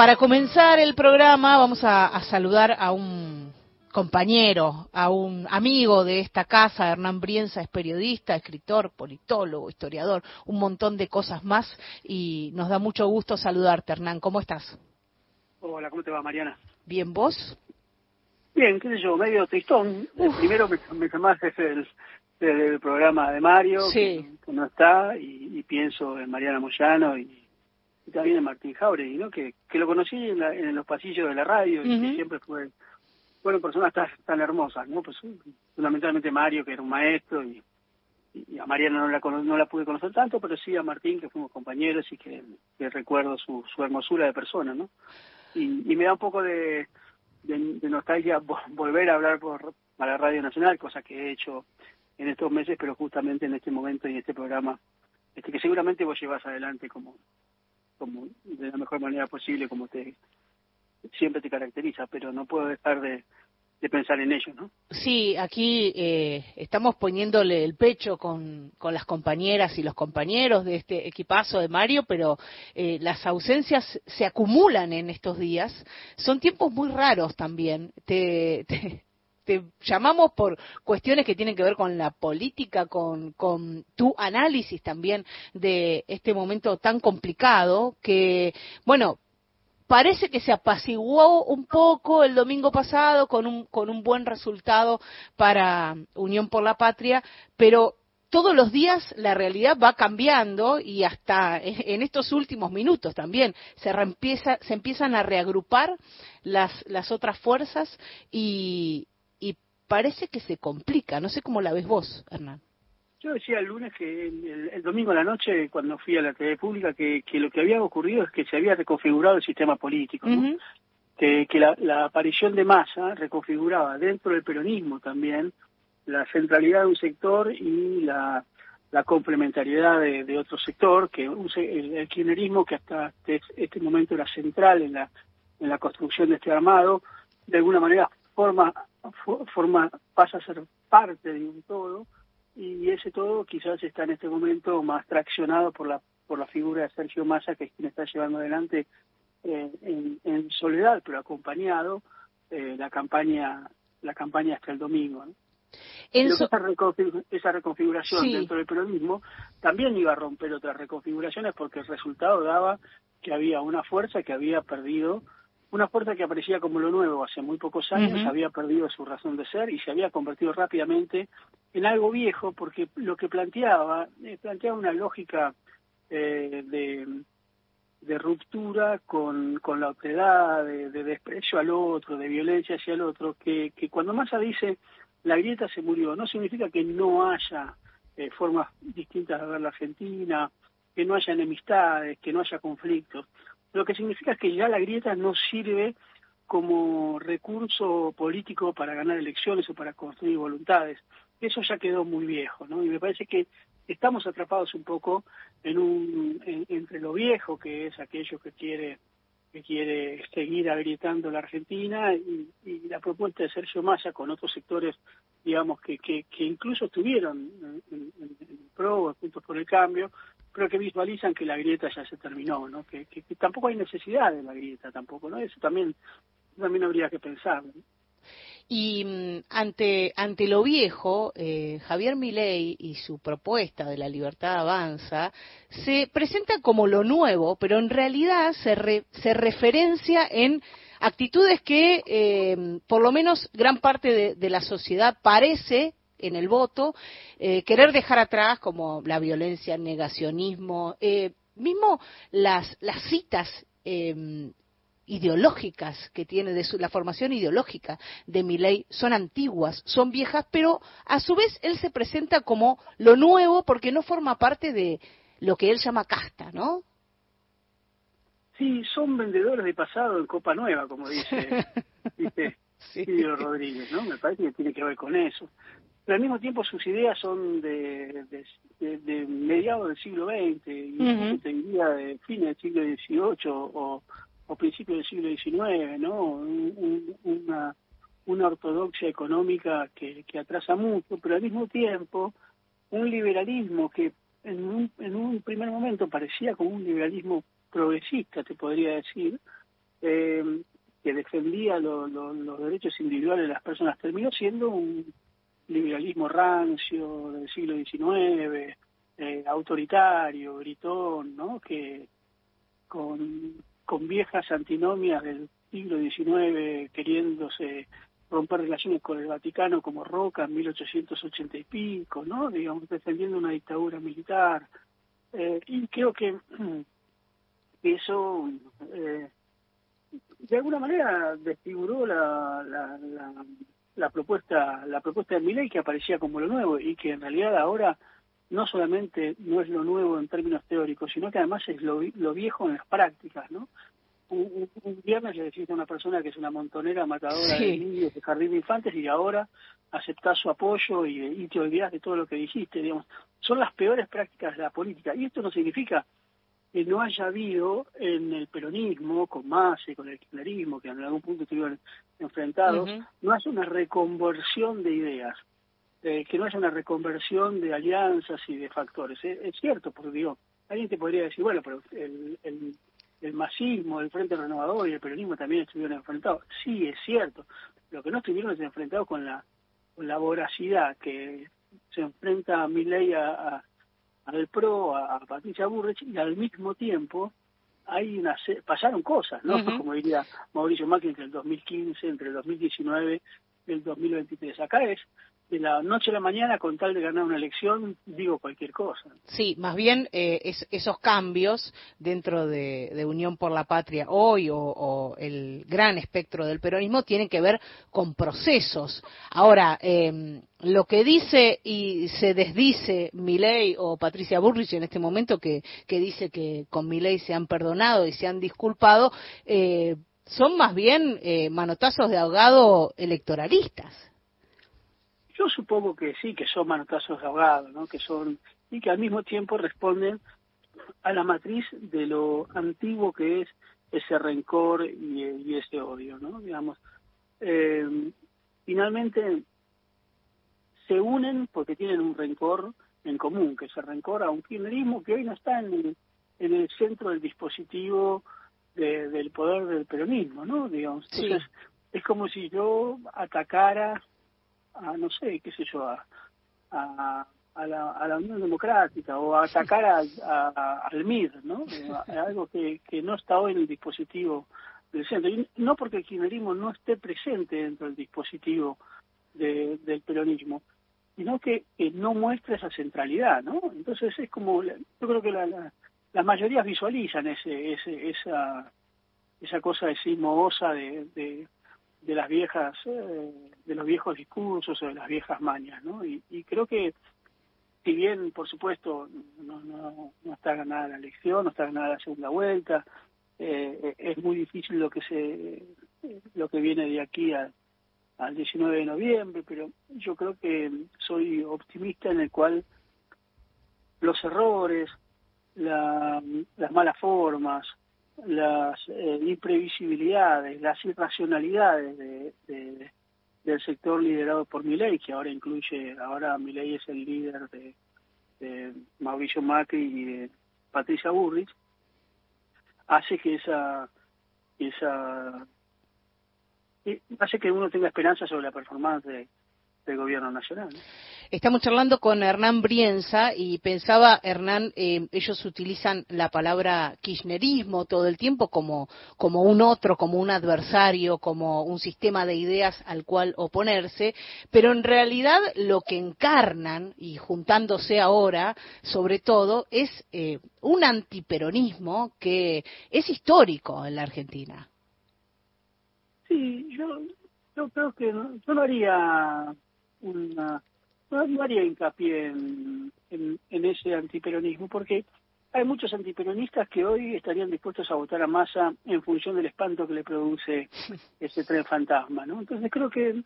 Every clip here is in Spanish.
para comenzar el programa vamos a, saludar a un compañero, a un amigo de esta casa, Hernán Brienza, es periodista, escritor, politólogo, historiador, un montón de cosas más y nos da mucho gusto saludarte, Hernán. ¿Cómo estás? Hola, ¿cómo te va, Mariana? Bien, ¿vos? Bien, qué sé yo, medio tristón. El primero me, me llamaste el, el, programa de Mario, que, no está, y, pienso en Mariana Moyano y, también en Martín Jauregui, ¿no? Que, que lo conocí en, los pasillos de la radio y que siempre fue, fueron personas tan, tan hermosas, ¿no? Pues fundamentalmente Mario, que era un maestro, y, y a Mariana no la, no la pude conocer tanto, pero sí a Martín, que fuimos compañeros y que, recuerdo su, su hermosura de persona, ¿no? Y, y me da un poco de de, nostalgia volver a hablar por la Radio Nacional, cosa que he hecho en estos meses, pero justamente en este momento y en este programa, este que seguramente vos llevas adelante como, como de la mejor manera posible, como te siempre te caracteriza, pero no puedo dejar de, de pensar en ello, ¿no? Sí, aquí eh, estamos poniéndole el pecho con, con, las compañeras y los compañeros de este equipazo de Mario, pero eh, las ausencias se acumulan en estos días. Son tiempos muy raros también. Te, te, llamamos por cuestiones que tienen que ver con la política, con, tu análisis también de este momento tan complicado que, bueno, parece que se apaciguó un poco el domingo pasado con un, con un buen resultado para Unión por la Patria, pero todos los días la realidad va cambiando y hasta en estos últimos minutos también se, se empiezan a reagrupar las, las otras fuerzas y parece que se complica. No sé cómo la ves vos, Hernán. Yo decía el lunes que el, domingo a la noche, cuando fui a la TV pública, que, lo que había ocurrido es que se había reconfigurado el sistema político, que, la, aparición de masa reconfiguraba dentro del peronismo también la centralidad de un sector y la, complementariedad de, otro sector, que el, kirchnerismo, que hasta este, este, momento era central en la, en la construcción de este armado, de alguna manera forma, forma pasa a ser parte de un todo, y ese todo quizás está en este momento más traccionado por la por la figura de Sergio Massa que es quien está llevando adelante eh, en, soledad pero acompañado eh, la campaña la campaña hasta el domingo esa, reconfiguración dentro del peronismo también iba a romper otras reconfiguraciones porque el resultado daba que había una fuerza que había perdido una fuerza que aparecía como lo nuevo hace muy pocos años, había perdido su razón de ser y se había convertido rápidamente en algo viejo porque lo que planteaba, eh, planteaba una lógica eh, de, de, ruptura con, con la otredad, de, desprecio al otro, de violencia hacia el otro, que, que cuando Massa dice la grieta se murió, no significa que no haya eh, formas distintas de ver la Argentina, que no haya enemistades, que no haya conflictos lo que significa que ya la grieta no sirve como recurso político para ganar elecciones o para construir voluntades. Eso ya quedó muy viejo, ¿no? Y me parece que estamos atrapados un poco en un entre lo viejo que es aquello que quiere que quiere seguir agrietando la Argentina y, la propuesta de Sergio Massa con otros sectores, digamos, que, que, incluso estuvieron en, pro, Juntos por el Cambio, pero que visualizan que la grieta ya se terminó, ¿no? Que, tampoco hay necesidad de la grieta tampoco, ¿no? Eso también, también habría que pensar. Y mm, ante, ante lo viejo, eh, Javier Milei y su propuesta de la libertad avanza se presenta como lo nuevo, pero en realidad se, se referencia en actitudes que eh, por lo menos gran parte de la sociedad parece en el voto, eh, querer dejar atrás como la violencia, el negacionismo, eh, mismo las, las citas em, ideológicas que tiene de su, la formación ideológica de mi ley son antiguas, son viejas, pero a su vez él se presenta como lo nuevo porque no forma parte de lo que él llama casta, ¿no? Sí, son vendedores de pasado en Copa Nueva, como dice, dice sí. Rodríguez, ¿no? Me parece que tiene que ver con eso pero al mismo tiempo sus ideas son de, de, mediados del siglo XX, y te diría de fines del siglo XVIII o, o principios del siglo XIX, ¿no? una, una ortodoxia económica que, que atrasa mucho, pero al mismo tiempo un liberalismo que en un, en un primer momento parecía como un liberalismo progresista, te podría decir, eh, que defendía los derechos individuales de las personas, terminó siendo un liberalismo rancio del siglo XIX, eh, autoritario, gritón, ¿no? Que con, con viejas antinomias del siglo XIX queriéndose romper relaciones con el Vaticano como Roca en 1880 y pico, ¿no? Digamos, defendiendo una dictadura militar. Eh, y creo que eso eh, de alguna manera desfiguró la, la, la, propuesta la propuesta de Milei que aparecía como lo nuevo y que en realidad ahora no solamente no es lo nuevo en términos teóricos, sino que además es lo, lo viejo en las prácticas, ¿no? Un, viernes le decís a una persona que es una montonera matadora de niños de jardín de infantes y ahora aceptás su apoyo y, y te olvidás de todo lo que dijiste, digamos. Son las peores prácticas de la política. Y esto no significa que no haya habido en el peronismo, con Massa y con el kirchnerismo, que en algún punto estuvieron enfrentados, no haya una reconversión de ideas, eh, que no haya una reconversión de alianzas y de factores. Es, cierto, porque digo, alguien te podría decir, bueno, pero el, el, el masismo, el Frente Renovador y el peronismo también estuvieron enfrentados. Sí, es cierto. Lo que no estuvieron es enfrentados con la, con la voracidad que se enfrenta a ley a al PRO, a, Patricia Burrich, y al mismo tiempo hay una pasaron cosas, ¿no? Como diría Mauricio Macri entre el 2015, entre el 2019 y el 2023. Acá es de la noche a la mañana con tal de ganar una elección, digo cualquier cosa. Sí, más bien eh, esos cambios dentro de, Unión por la Patria hoy o, el gran espectro del peronismo tienen que ver con procesos. Ahora, em, lo que dice y se desdice Milei o Patricia Burrich en este momento, que, que dice que con Milei se han perdonado y se han disculpado, eh, son más bien eh, manotazos de ahogado electoralistas. Yo supongo que sí, que son manotazos de ahogado, ¿no? Que son y que al mismo tiempo responden a la matriz de lo antiguo que es ese rencor y, ese odio, ¿no? Digamos, eh, finalmente se unen porque tienen un rencor en común, que se rencor a un kirchnerismo que hoy no está en el, en el centro del dispositivo del poder del peronismo, ¿no? Digamos, entonces es como si yo atacara a no sé, qué sé yo, a, a, la, a la Unión Democrática o a atacar al MIR, ¿no? algo que, que no está hoy en el dispositivo del centro. Y no porque el kirchnerismo no esté presente dentro del dispositivo del peronismo, sino que, no muestra esa centralidad, ¿no? Entonces es como, yo creo que la, las mayorías visualizan ese, ese, esa, esa cosa de sismosa de, de, de las viejas, eh, de los viejos discursos o de las viejas mañas, ¿no? Y, creo que, si bien, por supuesto, no, no, no está ganada la elección, no está ganada la segunda vuelta, eh, es muy difícil lo que se, lo que viene de aquí al, al 19 de noviembre, pero yo creo que soy optimista en el cual los errores, la, las malas formas, las eh, imprevisibilidades, las irracionalidades de, del sector liderado por Milei, que ahora incluye, ahora Milei es el líder de, Mauricio Macri y de Patricia Burrich, hace que esa, esa eh, hace que uno tenga esperanza sobre la performance del gobierno nacional. Estamos charlando con Hernán Brienza y pensaba, Hernán, eh, ellos utilizan la palabra kirchnerismo todo el tiempo como, como un otro, como un adversario, como un sistema de ideas al cual oponerse, pero en realidad lo que encarnan, y juntándose ahora, sobre todo, es eh, un antiperonismo que es histórico en la Argentina. Sí, yo, yo creo que yo no haría una no, haría hincapié en, en, ese antiperonismo, porque hay muchos antiperonistas que hoy estarían dispuestos a votar a masa en función del espanto que le produce ese tren fantasma, ¿no? Entonces creo que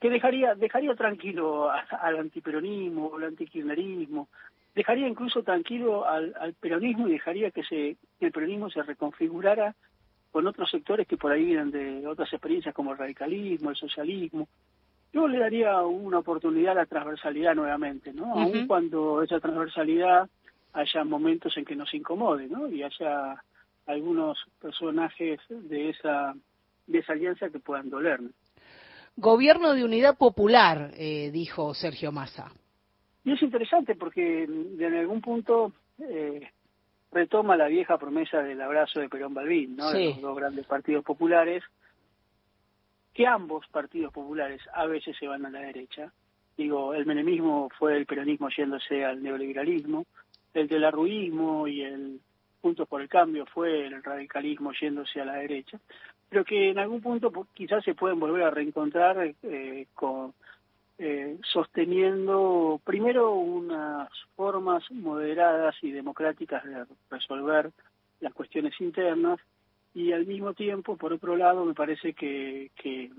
que dejaría dejaría tranquilo al antiperonismo, al antikirchnerismo, dejaría incluso tranquilo al, al, peronismo y dejaría que se el peronismo se reconfigurara con otros sectores que por ahí vienen de otras experiencias como el radicalismo, el socialismo, yo le daría una oportunidad a la transversalidad nuevamente, ¿no? Aun cuando esa transversalidad haya momentos en que nos incomode, ¿no? Y haya algunos personajes de esa de esa alianza que puedan dolerme. Gobierno de unidad popular, eh, dijo Sergio Massa. Y es interesante porque en algún punto eh, retoma la vieja promesa del abrazo de Perón Balbín, ¿no? de los dos grandes partidos populares, que ambos partidos populares a veces se van a la derecha. Digo, el menemismo fue el peronismo yéndose al neoliberalismo, el del arruismo y el Puntos por el Cambio fue el radicalismo yéndose a la derecha, pero que en algún punto quizás se pueden volver a reencontrar eh, con eh, sosteniendo primero unas formas moderadas y democráticas de resolver las cuestiones internas y al mismo tiempo, por otro lado, me parece que, que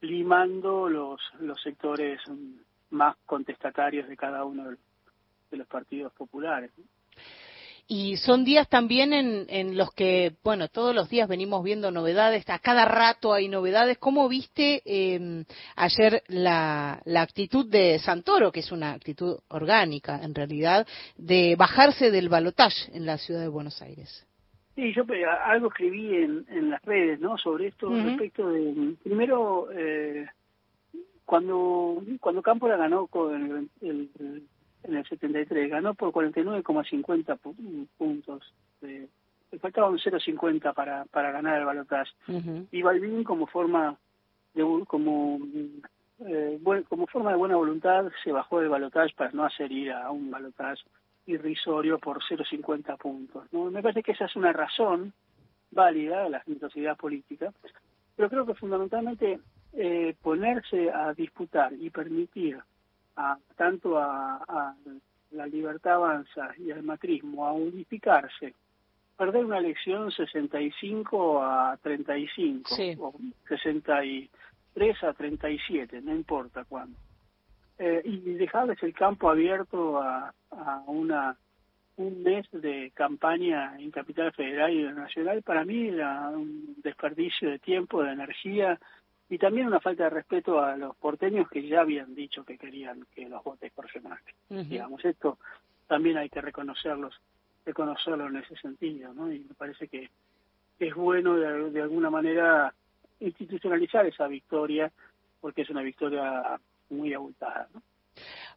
limando los, los sectores más contestatarios de cada uno de los partidos populares. Y son días también en, los que, bueno, todos los días venimos viendo novedades, a cada rato hay novedades. ¿Cómo viste em, ayer la, actitud de Santoro, que es una actitud orgánica en realidad, de bajarse del balotaje en la ciudad de Buenos Aires? Sí, yo eh, algo escribí en, en las redes, ¿no? Sobre esto respecto de, primero, eh, cuando cuando Cámpora ganó con el en el 73, ganó por 49,50 puntos. Eh, le faltaba un 0,50 para, para ganar el balotaje. Y Balbín como forma de como eh, como forma de buena voluntad se bajó del balotaje para no hacer ir a un balotaje irrisorio por 0,50 puntos. ¿no? Me parece que esa es una razón válida de la generosidad política, pero creo que fundamentalmente eh, ponerse a disputar y permitir a, tanto a, la libertad avanza y al macrismo a unificarse, perder una elección 65 a 35 o 63 a 37, no importa cuándo. Eh, y dejarles el campo abierto a, a una un mes de campaña en Capital Federal y Nacional para mí era un desperdicio de tiempo, de energía y también una falta de respeto a los porteños que ya habían dicho que querían que los vote Jorge Macri. Digamos, esto también hay que reconocerlos, reconocerlo en ese sentido, ¿no? Y me parece que es bueno de, de alguna manera institucionalizar esa victoria, porque es una victoria muy abultada, ¿no?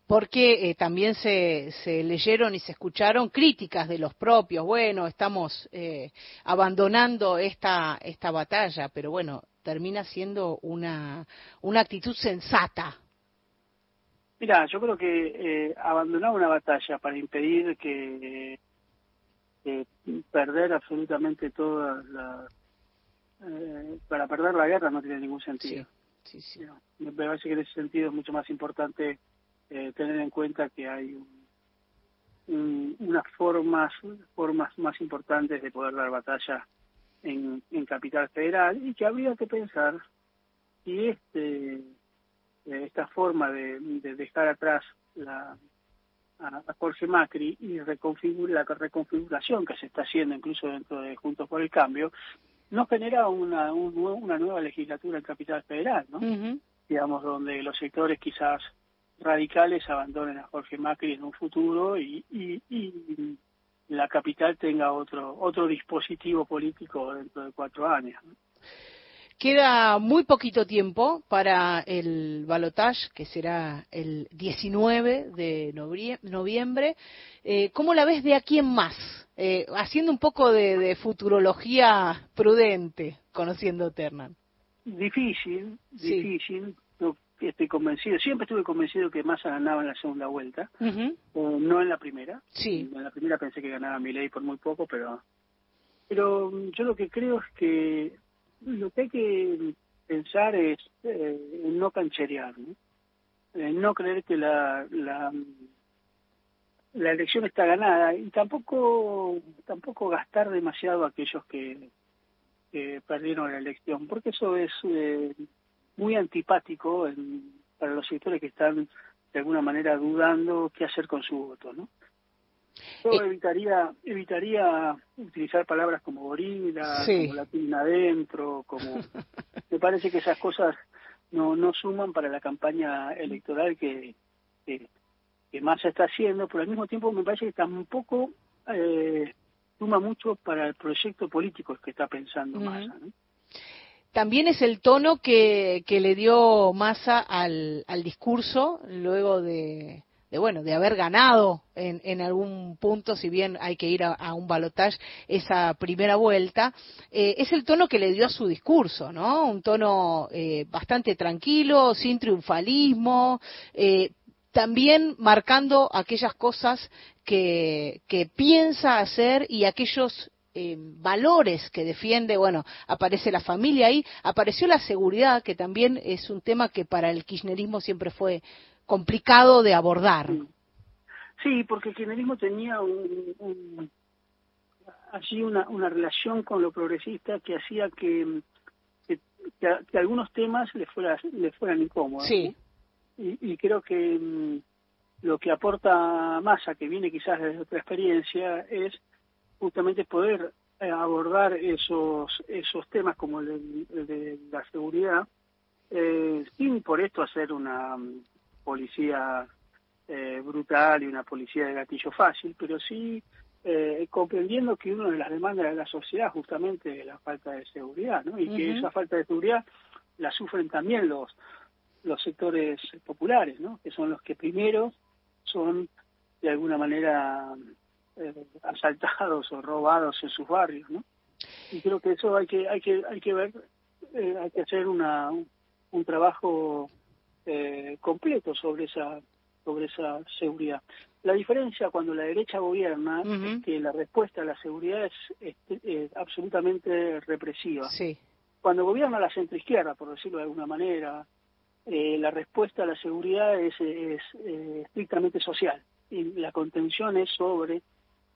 porque eh, también se, se, leyeron y se escucharon críticas de los propios, bueno, estamos eh, abandonando esta, esta batalla, pero bueno, termina siendo una, una actitud sensata. Mira, yo creo que eh, abandonar una batalla para impedir que perder absolutamente toda la... para perder la guerra no tiene ningún sentido. Sí, sí, sí. Me parece que en ese sentido es mucho más importante eh, tener en cuenta que hay unas formas, formas más importantes de poder dar batalla en, en Capital Federal y que habría que pensar si este eh, esta forma de, dejar atrás la, a, Jorge Macri y reconfigurar la reconfiguración que se está haciendo incluso dentro de Juntos por el Cambio no genera una, una nueva legislatura en Capital Federal, ¿no? Digamos, donde los sectores quizás radicales abandonen a Jorge Macri en un futuro y, y, la capital tenga otro otro dispositivo político dentro de cuatro años. Queda muy poquito tiempo para el balotage, que será el 19 de noviembre. Eh, ¿Cómo la ves de aquí en más? Eh, haciendo un poco de, futurología prudente, conociendo Ternan. Difícil, difícil estoy convencido, siempre estuve convencido que Massa ganaba en la segunda vuelta, no en la primera. Sí. En la primera pensé que ganaba ley por muy poco, pero pero yo lo que creo es que lo que hay que pensar es eh, no cancherear, ¿no? no creer que la, la la elección está ganada y tampoco tampoco gastar demasiado a aquellos que, que perdieron la elección, porque eso es eh, muy antipático para los sectores que están de alguna manera dudando qué hacer con su voto, ¿no? Yo eh, evitaría evitaría utilizar palabras como gorila, como latina adentro, como me parece que esas cosas no no suman para la campaña electoral que que, se está haciendo, pero al mismo tiempo me parece que tampoco eh, suma mucho para el proyecto político que está pensando Massa. También es el tono que, que le dio Massa al, al discurso luego de, de bueno de haber ganado en, en, algún punto si bien hay que ir a, un balotaje esa primera vuelta eh, es el tono que le dio a su discurso no un tono eh, bastante tranquilo sin triunfalismo eh, también marcando aquellas cosas que, que piensa hacer y aquellos eh, valores que defiende, bueno, aparece la familia ahí, apareció la seguridad, que también es un tema que para el kirchnerismo siempre fue complicado de abordar. Sí, porque el kirchnerismo tenía un, así una, una relación con lo progresista que hacía que, que, algunos temas le, fuera, le fueran incómodos. Sí. Y, creo que mm, lo que aporta Massa, que viene quizás de otra experiencia, es justamente poder eh, abordar esos esos temas como el de, la seguridad eh, sin por esto hacer una policía eh, brutal y una policía de gatillo fácil, pero sí eh, comprendiendo que una de las demandas de la sociedad justamente es la falta de seguridad, ¿no? Y que esa falta de seguridad la sufren también los los sectores populares, ¿no? Que son los que primero son de alguna manera eh, asaltados o robados en sus barrios, ¿no? Y creo que eso hay que hay que hay que ver, eh, hay que hacer una un trabajo eh, completo sobre esa sobre esa seguridad. La diferencia cuando la derecha gobierna es que la respuesta a la seguridad es, absolutamente represiva. Sí. Cuando gobierna la centroizquierda, por decirlo de alguna manera, eh, la respuesta a la seguridad es, es eh, estrictamente social y la contención es sobre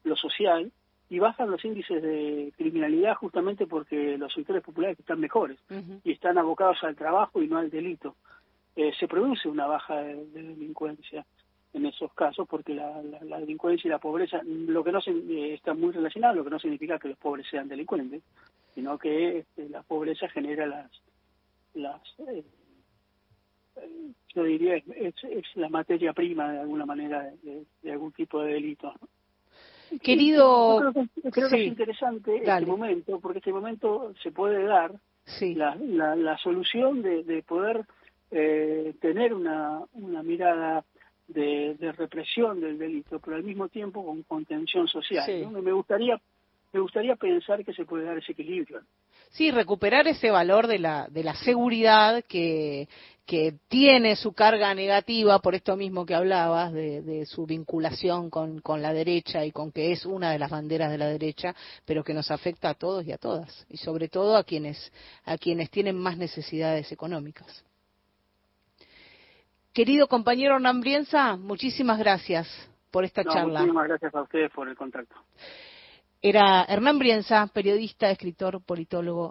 lo social y bajan los índices de criminalidad justamente porque los sectores populares están mejores y están abocados al trabajo y no al delito. Eh, se produce una baja de, delincuencia en esos casos porque la, delincuencia y la pobreza, lo que no se, eh, está muy relacionado, lo que no significa que los pobres sean delincuentes, sino que este, la pobreza genera las, las eh, yo diría, es, es, la materia prima de alguna manera de, algún tipo de delito. Querido, creo que, es interesante este momento, porque este momento se puede dar la, la, la, solución de, de poder eh, tener una, una mirada de, represión del delito, pero al mismo tiempo con contención social. Me gustaría me gustaría pensar que se puede dar ese equilibrio. Sí, recuperar ese valor de la, de la seguridad que, que tiene su carga negativa por esto mismo que hablabas, de, de su vinculación con, con, la derecha y con que es una de las banderas de la derecha, pero que nos afecta a todos y a todas, y sobre todo a quienes, a quienes tienen más necesidades económicas. Querido compañero Hernán Brienza, muchísimas gracias por esta charla. Muchísimas gracias a ustedes por el contacto. Era Hernán Brienza, periodista, escritor, politólogo.